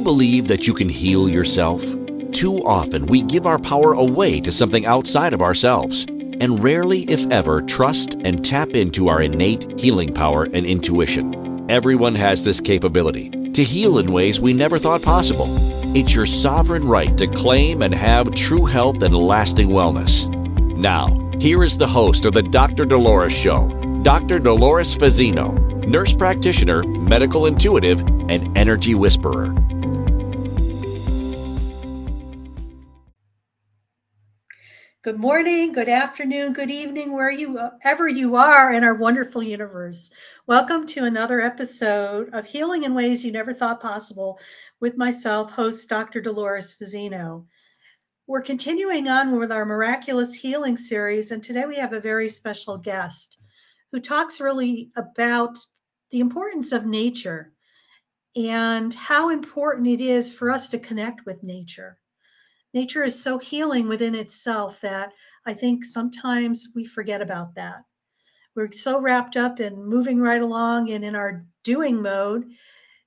you believe that you can heal yourself? Too often we give our power away to something outside of ourselves and rarely, if ever, trust and tap into our innate healing power and intuition. Everyone has this capability to heal in ways we never thought possible. It's your sovereign right to claim and have true health and lasting wellness. Now, here is the host of the Dr. Dolores Show, Dr. Dolores Fazzino, nurse practitioner, medical intuitive, and energy whisperer. Good morning, good afternoon, good evening, wherever you are in our wonderful universe. Welcome to another episode of Healing in Ways You Never Thought Possible with myself, host Dr. Dolores Fazzino. We're continuing on with our miraculous healing series, and today we have a very special guest who talks really about the importance of nature and how important it is for us to connect with nature nature is so healing within itself that I think sometimes we forget about that. We're so wrapped up in moving right along and in our doing mode.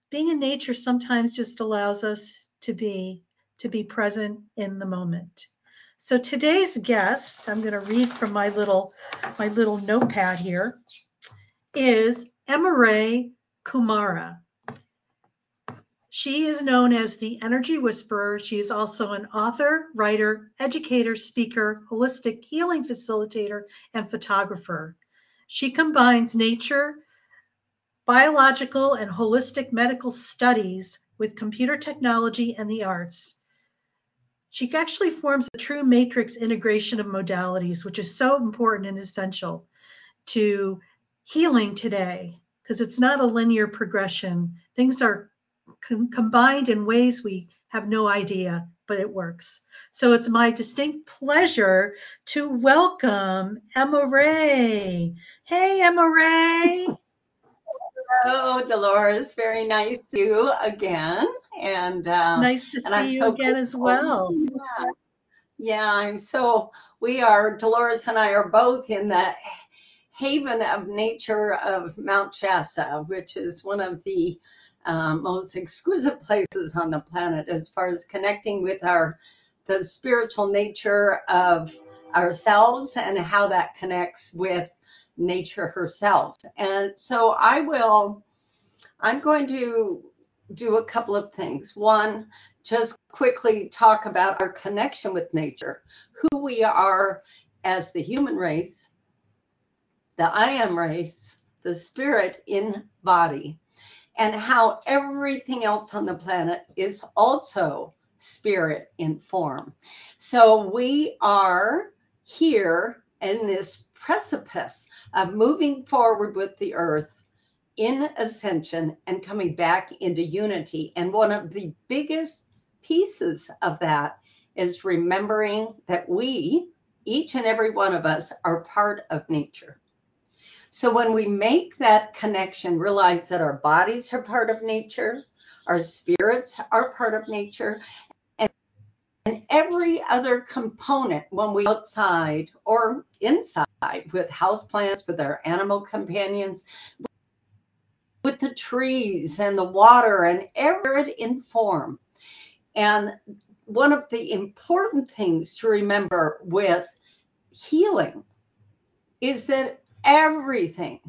Being in nature sometimes just allows us to be to be present in the moment. So today's guest, I'm going to read from my little my little notepad here, is Emmaray Kumara. She is known as the Energy Whisperer. She is also an author, writer, educator, speaker, holistic healing facilitator, and photographer. She combines nature, biological, and holistic medical studies with computer technology and the arts. She actually forms a true matrix integration of modalities, which is so important and essential to healing today because it's not a linear progression. Things are com- combined in ways we have no idea, but it works. So it's my distinct pleasure to welcome Emmaray. Hey, Emmaray. Hello, Dolores. Very nice to see you again. And uh, nice to see you so again as well. Yeah. yeah, I'm so, we are, Dolores and I are both in the haven of nature of Mount Shasta, which is one of the um, most exquisite places on the planet as far as connecting with our the spiritual nature of ourselves and how that connects with nature herself. And so I will, I'm going to do a couple of things. One, just quickly talk about our connection with nature, who we are as the human race, the I am race, the spirit in body, and how everything else on the planet is also spirit in form. So we are here in this precipice of moving forward with the earth in ascension and coming back into unity. And one of the biggest pieces of that is remembering that we, each and every one of us, are part of nature. So when we make that connection, realize that our bodies are part of nature, our spirits are part of nature, and, and every other component when we outside or inside with houseplants, with our animal companions, with the trees and the water and every in form. And one of the important things to remember with healing is that everything,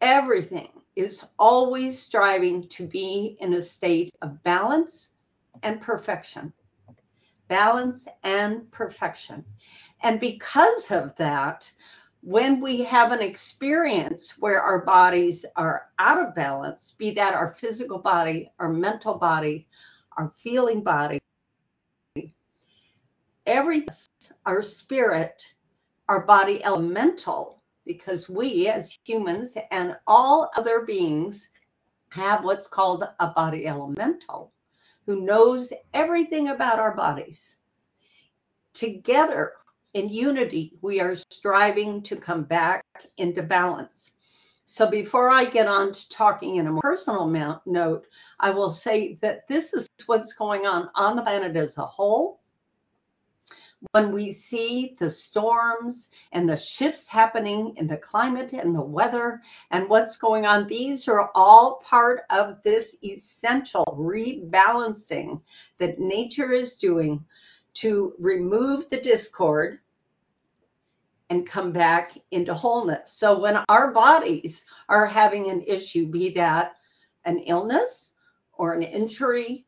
everything is always striving to be in a state of balance and perfection. Balance and perfection. And because of that, when we have an experience where our bodies are out of balance, be that our physical body, our mental body, our feeling body, every our spirit, our body elemental because we as humans and all other beings have what's called a body elemental who knows everything about our bodies. Together in unity, we are striving to come back into balance. So before I get on to talking in a personal note, I will say that this is what's going on on the planet as a whole when we see the storms and the shifts happening in the climate and the weather and what's going on, these are all part of this essential rebalancing that nature is doing to remove the discord and come back into wholeness. So when our bodies are having an issue, be that an illness or an injury,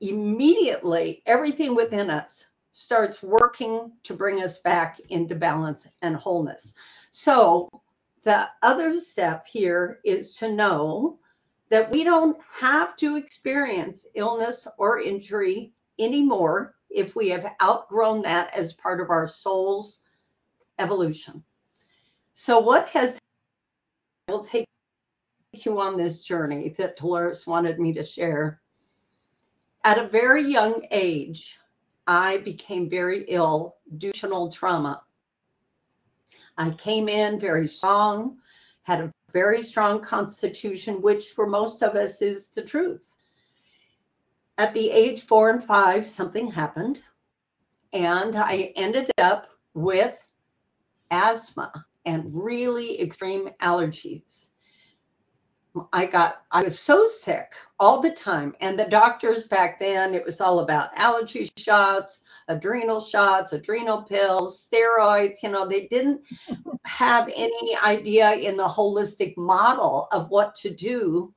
immediately everything within us starts working to bring us back into balance and wholeness. So the other step here is to know that we don't have to experience illness or injury anymore if we have outgrown that as part of our soul's evolution. So, what has will take you on this journey that Dolores wanted me to share. At a very young age, I became very ill due to trauma. I came in very strong, had a very strong constitution, which for most of us is the truth. At the age four and five, something happened, and I ended up with asthma and really extreme allergies. I got, I was so sick all the time. And the doctors back then, it was all about allergy shots, adrenal shots, adrenal pills, steroids. You know, they didn't have any idea in the holistic model of what to do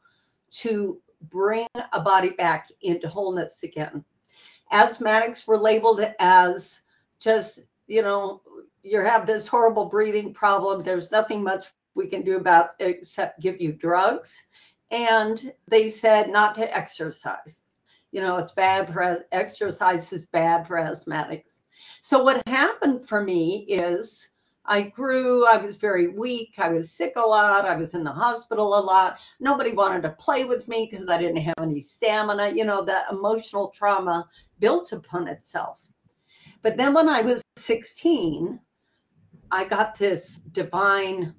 to bring a body back into wholeness again. Asthmatics were labeled as just, you know, you have this horrible breathing problem. There's nothing much we can do about it except give you drugs. And they said not to exercise. You know, it's bad for exercise is bad for asthmatics. So what happened for me is I grew, I was very weak, I was sick a lot, I was in the hospital a lot. Nobody wanted to play with me because I didn't have any stamina. You know, the emotional trauma built upon itself. But then when I was 16, I got this divine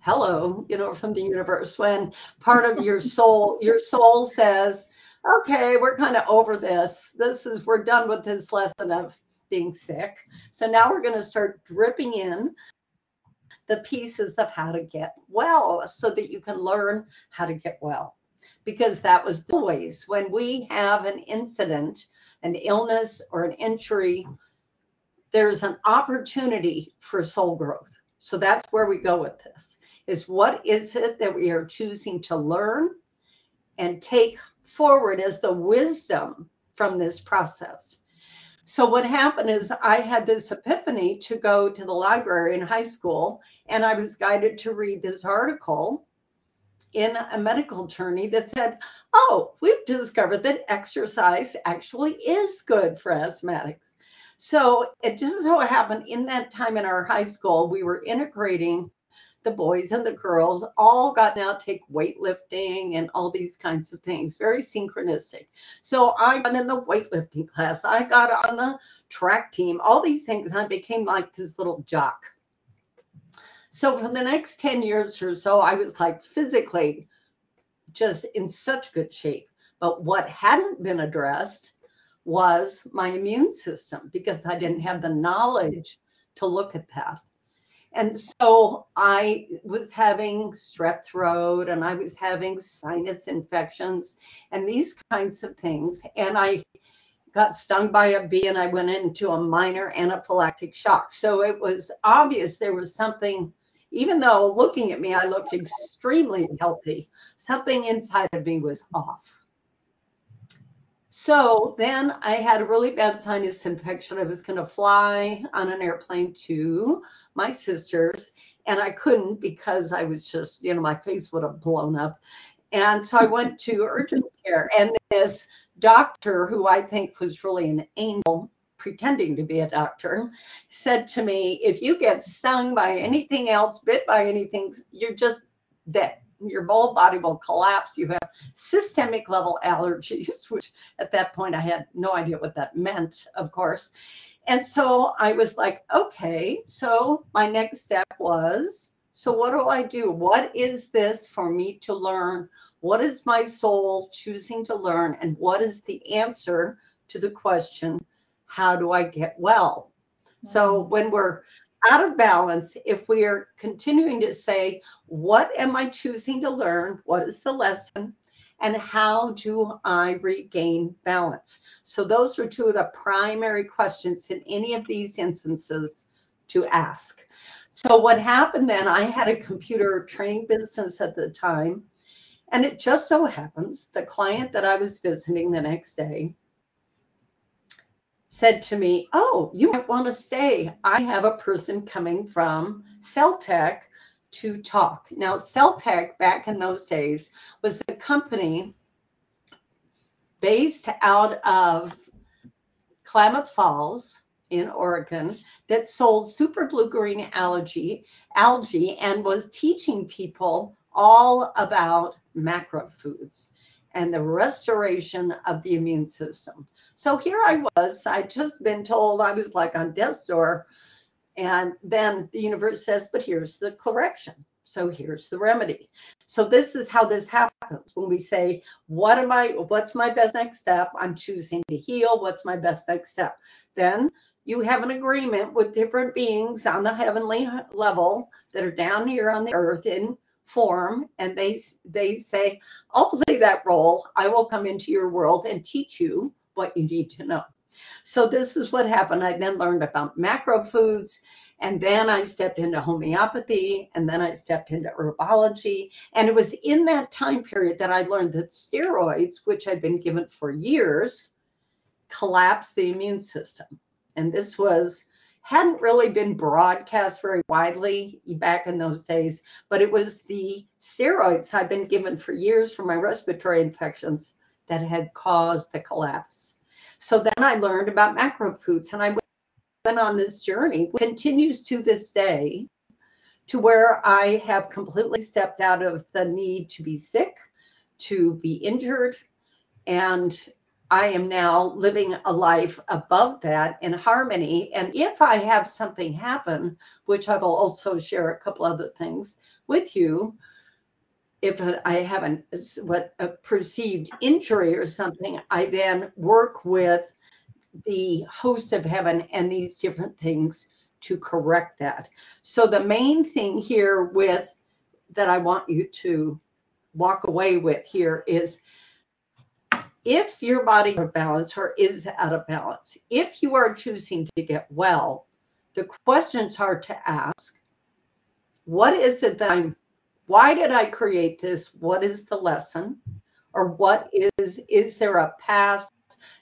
hello, you know, from the universe when part of your soul, your soul says, okay, we're kind of over this. This is, we're done with this lesson of being sick. So now we're going to start dripping in the pieces of how to get well so that you can learn how to get well. Because that was always when we have an incident, an illness, or an injury, there's an opportunity for soul growth. So that's where we go with this is what is it that we are choosing to learn and take forward as the wisdom from this process. So what happened is I had this epiphany to go to the library in high school and I was guided to read this article in a medical journey that said, "Oh, we've discovered that exercise actually is good for asthmatics." So it just so happened in that time in our high school, we were integrating the boys and the girls all got now take weightlifting and all these kinds of things, very synchronistic. So I got in the weightlifting class, I got on the track team, all these things. I became like this little jock. So for the next 10 years or so, I was like physically just in such good shape. But what hadn't been addressed was my immune system because I didn't have the knowledge to look at that. And so I was having strep throat and I was having sinus infections and these kinds of things. And I got stung by a bee and I went into a minor anaphylactic shock. So it was obvious there was something, even though looking at me, I looked extremely healthy, something inside of me was off. So then I had a really bad sinus infection. I was going to fly on an airplane to my sister's, and I couldn't because I was just, you know, my face would have blown up. And so I went to urgent care, and this doctor, who I think was really an angel, pretending to be a doctor, said to me, If you get stung by anything else, bit by anything, you're just dead your whole body will collapse. You have systemic level allergies, which at that point I had no idea what that meant, of course. And so I was like, okay, so my next step was, so what do I do? What is this for me to learn? What is my soul choosing to learn? And what is the answer to the question, how do I get well? So Mm. when we're out of balance, if we are continuing to say, what am I choosing to learn? What is the lesson? And how do I regain balance? So those are two of the primary questions in any of these instances to ask. So what happened then, I had a computer training business at the time. And it just so happens the client that I was visiting the next day said to me, Oh, you might want to stay. I have a person coming from Cell Tech to talk. Now, Cell Tech back in those days was a company based out of Klamath Falls in Oregon that sold super blue green algae, algae and was teaching people all about macro foods and the restoration of the immune system. So here I was, I'd just been told I was like on death's door. And then the universe says, but here's the correction. So here's the remedy. So this is how this happens when we say, what am I, what's my best next step? I'm choosing to heal. What's my best next step? Then you have an agreement with different beings on the heavenly level that are down here on the earth in form and they they say i'll play that role. I will come into your world and teach you what you need to know. So this is what happened. I then learned about macro foods and then i stepped into homeopathy and then i stepped into herbology. And it was in that time period that i learned that steroids which i'd been given for years collapse the immune system. And this was hadn't really been broadcast very widely back in those days, but it was the steroids I'd been given for years for my respiratory infections that had caused the collapse. So then I learned about macro foods and I went on this journey, continues to this day, to where I have completely stepped out of the need to be sick, to be injured, and I am now living a life above that in harmony. And if I have something happen, which I will also share a couple other things with you, if I have an, what a perceived injury or something, I then work with the host of heaven and these different things to correct that. So the main thing here with that I want you to walk away with here is if your body out of balance or is out of balance, if you are choosing to get well, the questions are to ask, what is it that I'm, why did I create this? What is the lesson? Or what is, is there a past,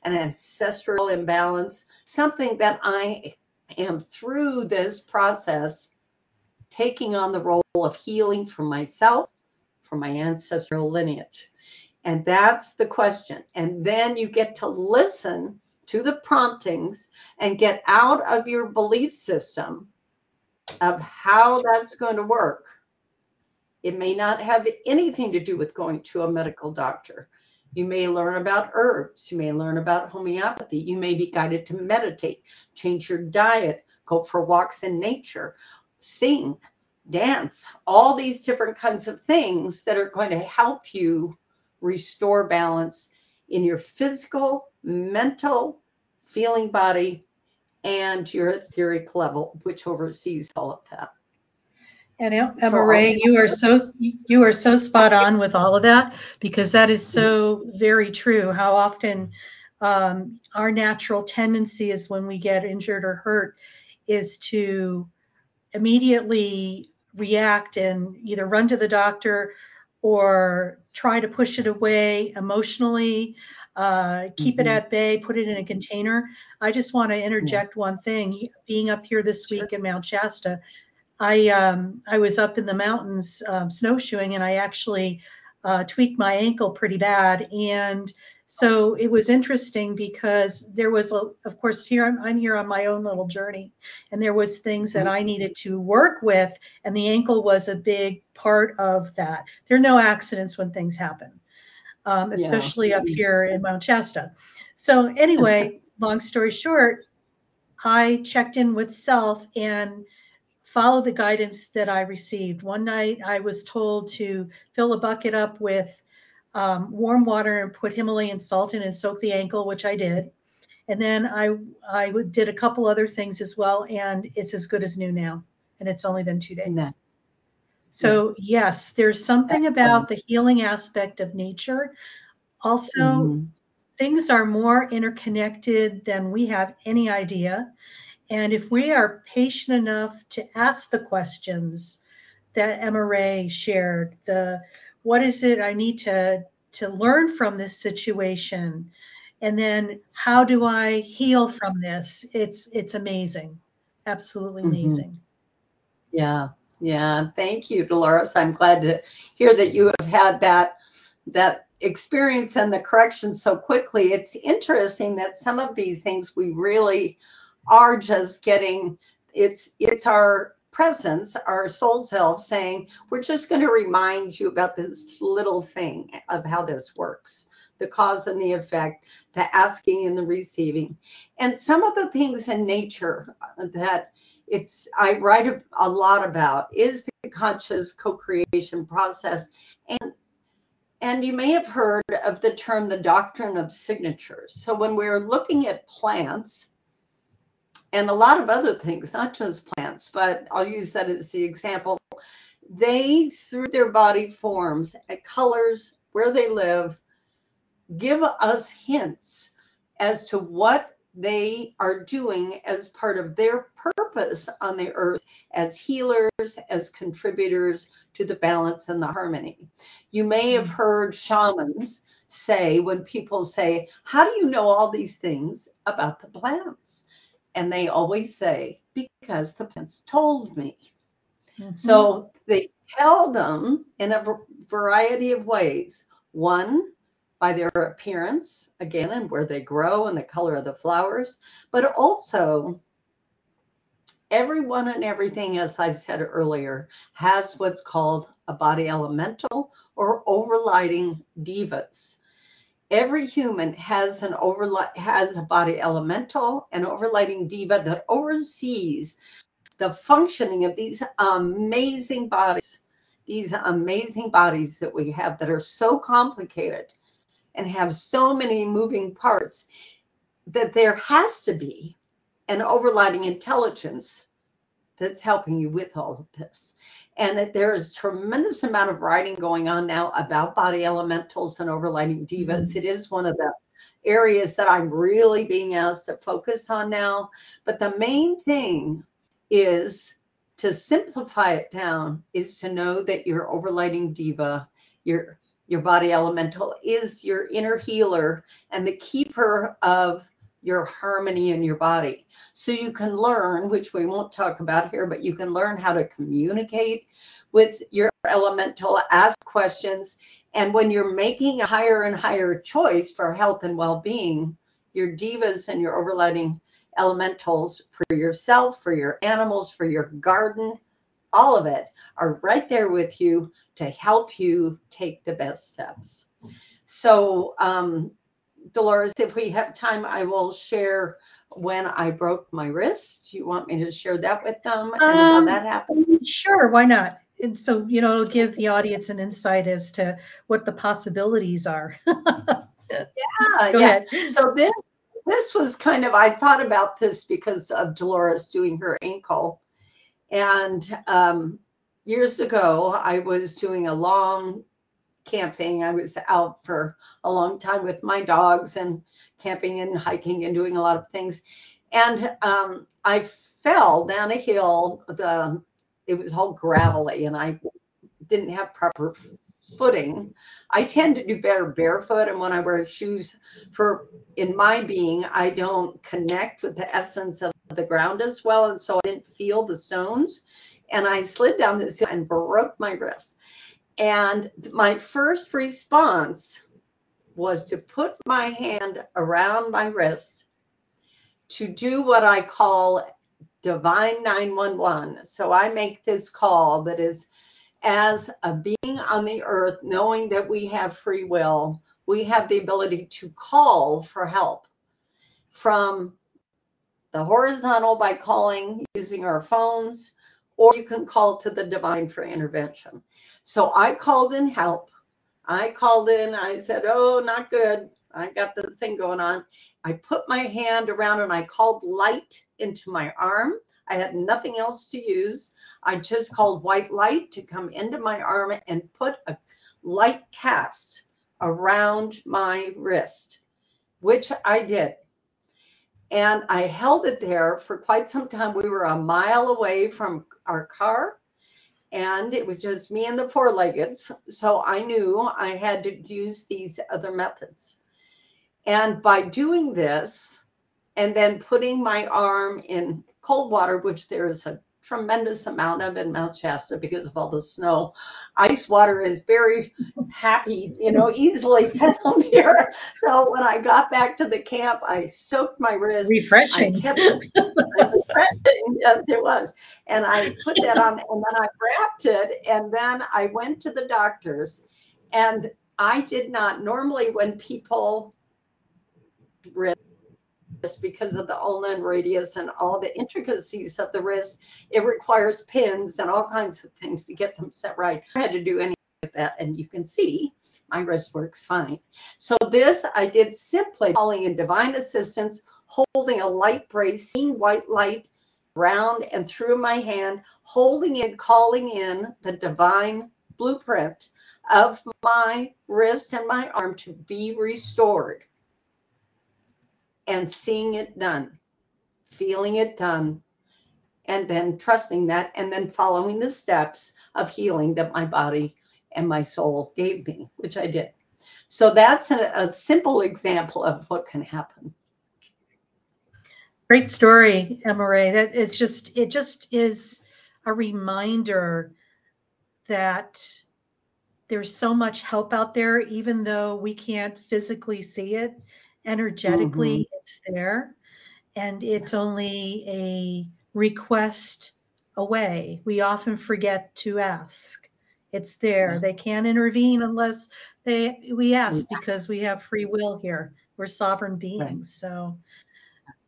an ancestral imbalance, something that I am through this process taking on the role of healing for myself, for my ancestral lineage? And that's the question. And then you get to listen to the promptings and get out of your belief system of how that's going to work. It may not have anything to do with going to a medical doctor. You may learn about herbs. You may learn about homeopathy. You may be guided to meditate, change your diet, go for walks in nature, sing, dance, all these different kinds of things that are going to help you restore balance in your physical, mental, feeling body, and your etheric level, which oversees all of that. And Emmaray, you are so you are so spot on with all of that because that is so very true. How often um, our natural tendency is when we get injured or hurt is to immediately react and either run to the doctor or try to push it away emotionally, uh, keep mm-hmm. it at bay, put it in a container. I just want to interject yeah. one thing. Being up here this week sure. in Mount Shasta, I um, I was up in the mountains um, snowshoeing, and I actually uh, tweaked my ankle pretty bad. And so it was interesting because there was, a, of course, here I'm, I'm, here on my own little journey, and there was things that I needed to work with, and the ankle was a big part of that. There are no accidents when things happen, um, especially yeah. up here in Mount Shasta. So anyway, long story short, I checked in with self and followed the guidance that I received. One night I was told to fill a bucket up with um, warm water and put Himalayan salt in and soak the ankle, which I did. And then I I did a couple other things as well, and it's as good as new now. And it's only been two days. No. So yes, there's something about the healing aspect of nature. Also, mm-hmm. things are more interconnected than we have any idea. And if we are patient enough to ask the questions that Emmaray shared, the what is it I need to to learn from this situation? And then how do I heal from this? It's it's amazing. Absolutely mm-hmm. amazing. Mm-hmm. Yeah. Yeah. Thank you, Dolores. I'm glad to hear that you have had that that experience and the correction so quickly. It's interesting that some of these things we really are just getting it's it's our presence, our soul self saying, we're just going to remind you about this little thing of how this works the cause and the effect, the asking and the receiving. And some of the things in nature that it's I write a, a lot about is the conscious co-creation process. And and you may have heard of the term the doctrine of signatures. So when we're looking at plants, and a lot of other things, not just plants, but I'll use that as the example. They, through their body forms, colors, where they live, give us hints as to what they are doing as part of their purpose on the earth as healers, as contributors to the balance and the harmony. You may have heard shamans say, when people say, How do you know all these things about the plants? And they always say, because the plants told me. Mm-hmm. So they tell them in a variety of ways. One, by their appearance, again, and where they grow and the color of the flowers, but also everyone and everything, as I said earlier, has what's called a body elemental or overlighting devas every human has an overli- has a body elemental an overlighting deva that oversees the functioning of these amazing bodies these amazing bodies that we have that are so complicated and have so many moving parts that there has to be an overlighting intelligence that's helping you with all of this and that there is tremendous amount of writing going on now about body elementals and overlighting devas. Mm-hmm. It is one of the areas that I'm really being asked to focus on now. But the main thing is to simplify it down is to know that your overlighting deva, your your body elemental is your inner healer and the keeper of your harmony in your body. So you can learn, which we won't talk about here, but you can learn how to communicate with your elemental, ask questions. And when you're making a higher and higher choice for health and well being, your devas and your overlighting elementals for yourself, for your animals, for your garden, all of it are right there with you to help you take the best steps. So, um, Dolores, if we have time, I will share when I broke my wrist. You want me to share that with them and um, how that happened? Sure, why not? And so, you know, it'll give the audience an insight as to what the possibilities are. yeah, Go yeah. Ahead. So this this was kind of I thought about this because of Dolores doing her ankle. And um, years ago, I was doing a long camping. I was out for a long time with my dogs and camping and hiking and doing a lot of things. And um, I fell down a hill. The it was all gravelly, and I didn't have proper footing. I tend to do better barefoot, and when I wear shoes, for in my being, I don't connect with the essence of the ground as well, and so I didn't feel the stones. And I slid down this hill and broke my wrist. And my first response was to put my hand around my wrist to do what I call divine 911. So I make this call that is as a being on the earth, knowing that we have free will, we have the ability to call for help from the horizontal by calling using our phones, or you can call to the divine for intervention. So I called in help. I called in. I said, "Oh, not good. I got this thing going on." I put my hand around and I called light into my arm. I had nothing else to use. I just called white light to come into my arm and put a light cast around my wrist, which I did. And I held it there for quite some time. We were a mile away from our car and it was just me and the four leggeds. So I knew I had to use these other methods. And by doing this and then putting my arm in cold water, which there is a tremendous amount of in Mount Shasta because of all the snow. Ice water is very happy, you know, easily found here. So when I got back to the camp, I soaked my wrist. Refreshing. I kept it refreshing. Yes, it was. And I put that on and then I wrapped it and then I went to the doctors and I did not normally when people because of the ulna and radius and all the intricacies of the wrist. It requires pins and all kinds of things to get them set right. I had to do any of that, and you can see my wrist works fine. So this I did simply calling in divine assistance, holding a light brace, seeing white light round and through my hand, holding it, calling in the divine blueprint of my wrist and my arm to be restored and seeing it done, feeling it done, and then trusting that, and then following the steps of healing that my body and my soul gave me, which I did. So that's a, a simple example of what can happen. Great story, Emmaray. That it's just it just is a reminder that there's so much help out there, even though we can't physically see it energetically mm-hmm. It's there and it's only a request away we often forget to ask it's there yeah. they can't intervene unless they we ask yeah. because we have free will here we're sovereign beings right. so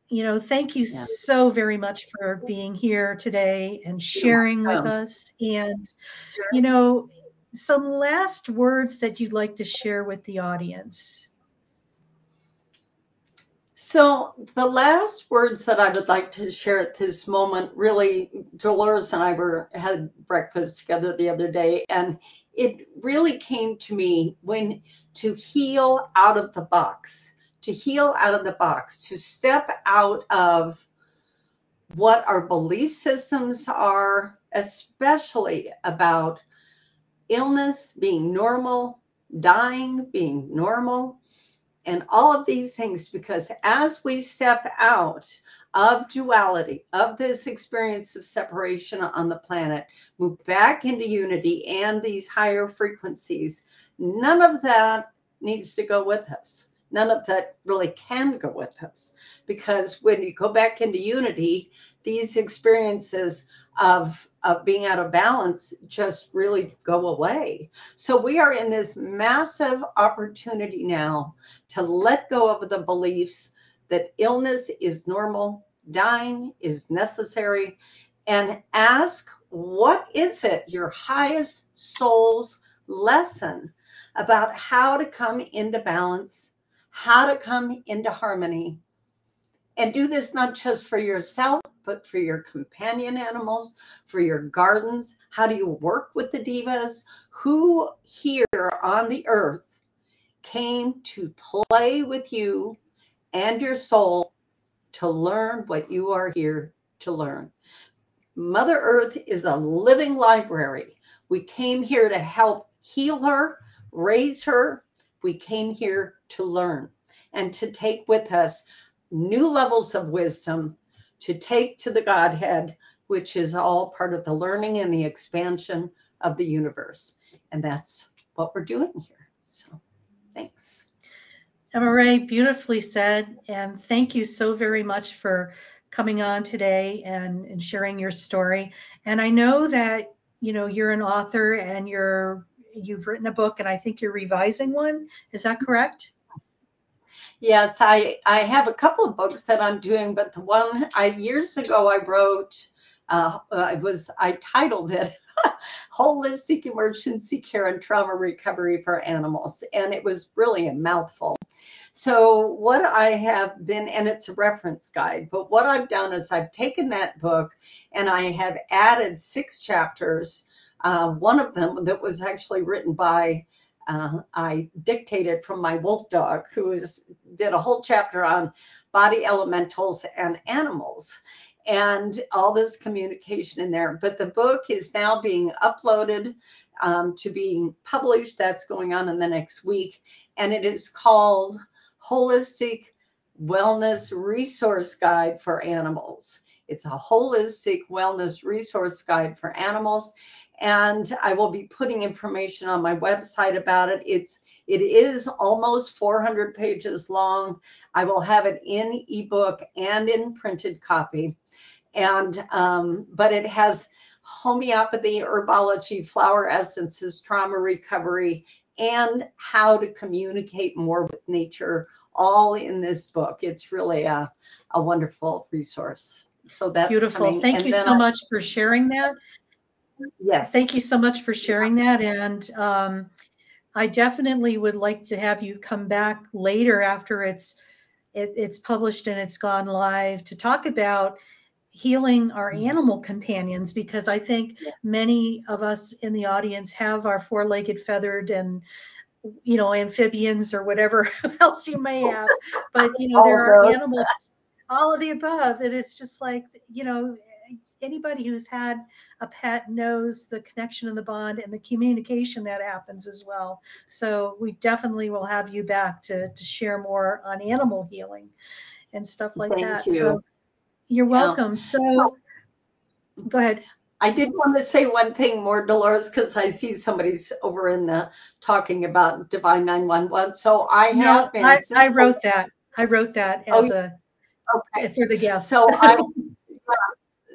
you know thank you yeah. so very much for being here today and sharing with us and sure. you know some last words that you'd like to share with the audience so the last words that I would like to share at this moment, really, Dolores and I were had breakfast together the other day, and it really came to me when to heal out of the box, to heal out of the box, to step out of what our belief systems are, especially about illness being normal, dying being normal, and all of these things because as we step out of duality, of this experience of separation on the planet, move back into unity and these higher frequencies, none of that needs to go with us. None of that really can go with us because when you go back into unity, these experiences of, of being out of balance just really go away. So we are in this massive opportunity now to let go of the beliefs that illness is normal, dying is necessary, and ask what is it your highest soul's lesson about how to come into balance, how to come into harmony, and do this not just for yourself, but for your companion animals, for your gardens? How do you work with the devas? Who here on the earth came to play with you and your soul to learn what you are here to learn? Mother Earth is a living library. We came here to help heal her, raise her. We came here to learn and to take with us new levels of wisdom to take to the Godhead, which is all part of the learning and the expansion of the universe. And that's what we're doing here. So thanks. Emmaray, beautifully said. And thank you so very much for coming on today and, and sharing your story. And I know that, you know, you're an author and you're you've written a book and I think you're revising one. Is that correct? Yes, I, I have a couple of books that I'm doing, but the one I years ago I wrote, uh, I was I titled it Holistic Emergency Care and Trauma Recovery for Animals. And it was really a mouthful. So, what I have been, and it's a reference guide, but what I've done is I've taken that book and I have added six chapters. Uh, one of them that was actually written by uh, I dictated from my wolf dog, who is, did a whole chapter on body elementals and animals and all this communication in there. But the book is now being uploaded um, to being published. That's going on in the next week. And it is called Holistic Wellness Resource Guide for Animals. It's a holistic wellness resource guide for animals and I will be putting information on my website about it. It's it is almost 400 pages long. I will have it in ebook and in printed copy, and um, but it has homeopathy, herbology, flower essences, trauma recovery, and how to communicate more with nature, all in this book. It's really a, a wonderful resource. So that's beautiful. Coming. Thank and you so I, much for sharing that. Yes. Thank you so much for sharing that. And um, I definitely would like to have you come back later after it's it, it's published and it's gone live to talk about healing our Mm-hmm. animal companions because I think yeah. many of us in the audience have our four-legged feathered and you know amphibians or whatever else you may have but you know there are animals all of the above and it's just like you know anybody who's had a pet knows the connection and the bond and the communication that happens as well. So we definitely will have you back to, to share more on animal healing and stuff like Thank that. You. So you're welcome. Yeah. So go ahead. I did want to say one thing more, Dolores, because I see somebody's over in the talking about Divine 911. So I no, have been. I, I wrote that. I wrote that oh, as oh, a okay. for the guests. So I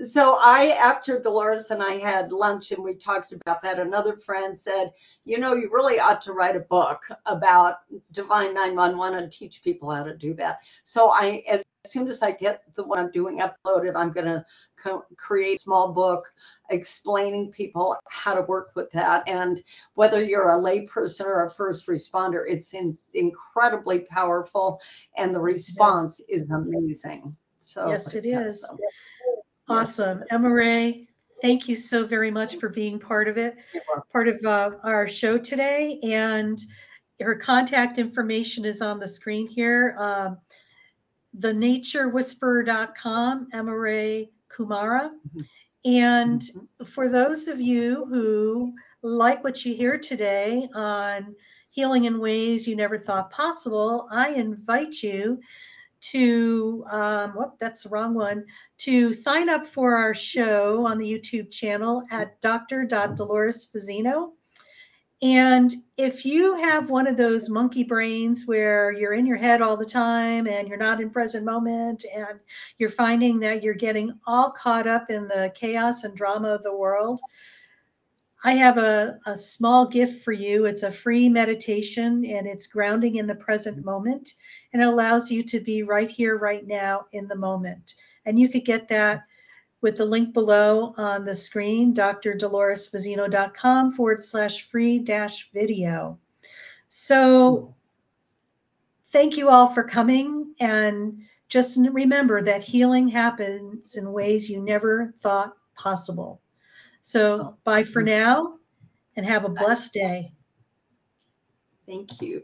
so I, after Dolores and I had lunch and we talked about that, another friend said, you know, you really ought to write a book about Divine 911 and teach people how to do that. So I, as soon as I get the one I'm doing uploaded, I'm going to co- create a small book explaining people how to work with that. And whether you're a layperson or a first responder, it's in, incredibly powerful and the response yes. is amazing. So yes, it is. So. Awesome. Emmaray, thank you so very much for being part of it, part of uh, our show today. And her contact information is on the screen here. Um, thenaturewhisperer.com, Emmaray Kumara. Mm-hmm. And mm-hmm. for those of you who like what you hear today on healing in ways you never thought possible, I invite you to um, whoop, that's the wrong one to sign up for our show on the YouTube channel at dr.doloresfazzino. And if you have one of those monkey brains where you're in your head all the time and you're not in present moment and you're finding that you're getting all caught up in the chaos and drama of the world, I have a, a small gift for you. It's a free meditation and it's grounding in the present moment and it allows you to be right here, right now in the moment. And you could get that with the link below on the screen, drdoloresfazzino.com forward slash free dash video. So thank you all for coming and just remember that healing happens in ways you never thought possible. So bye for now and have a blessed day. Thank you.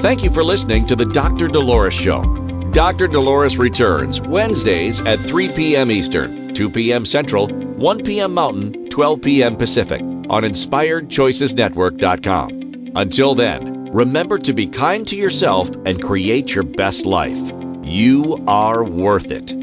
Thank you for listening to the Dr. Dolores Show. Dr. Dolores returns Wednesdays at 3 p.m. Eastern, 2 p.m. Central, 1 p.m. Mountain, 12 p.m. Pacific on InspiredChoicesNetwork.com. Until then, remember to be kind to yourself and create your best life. You are worth it.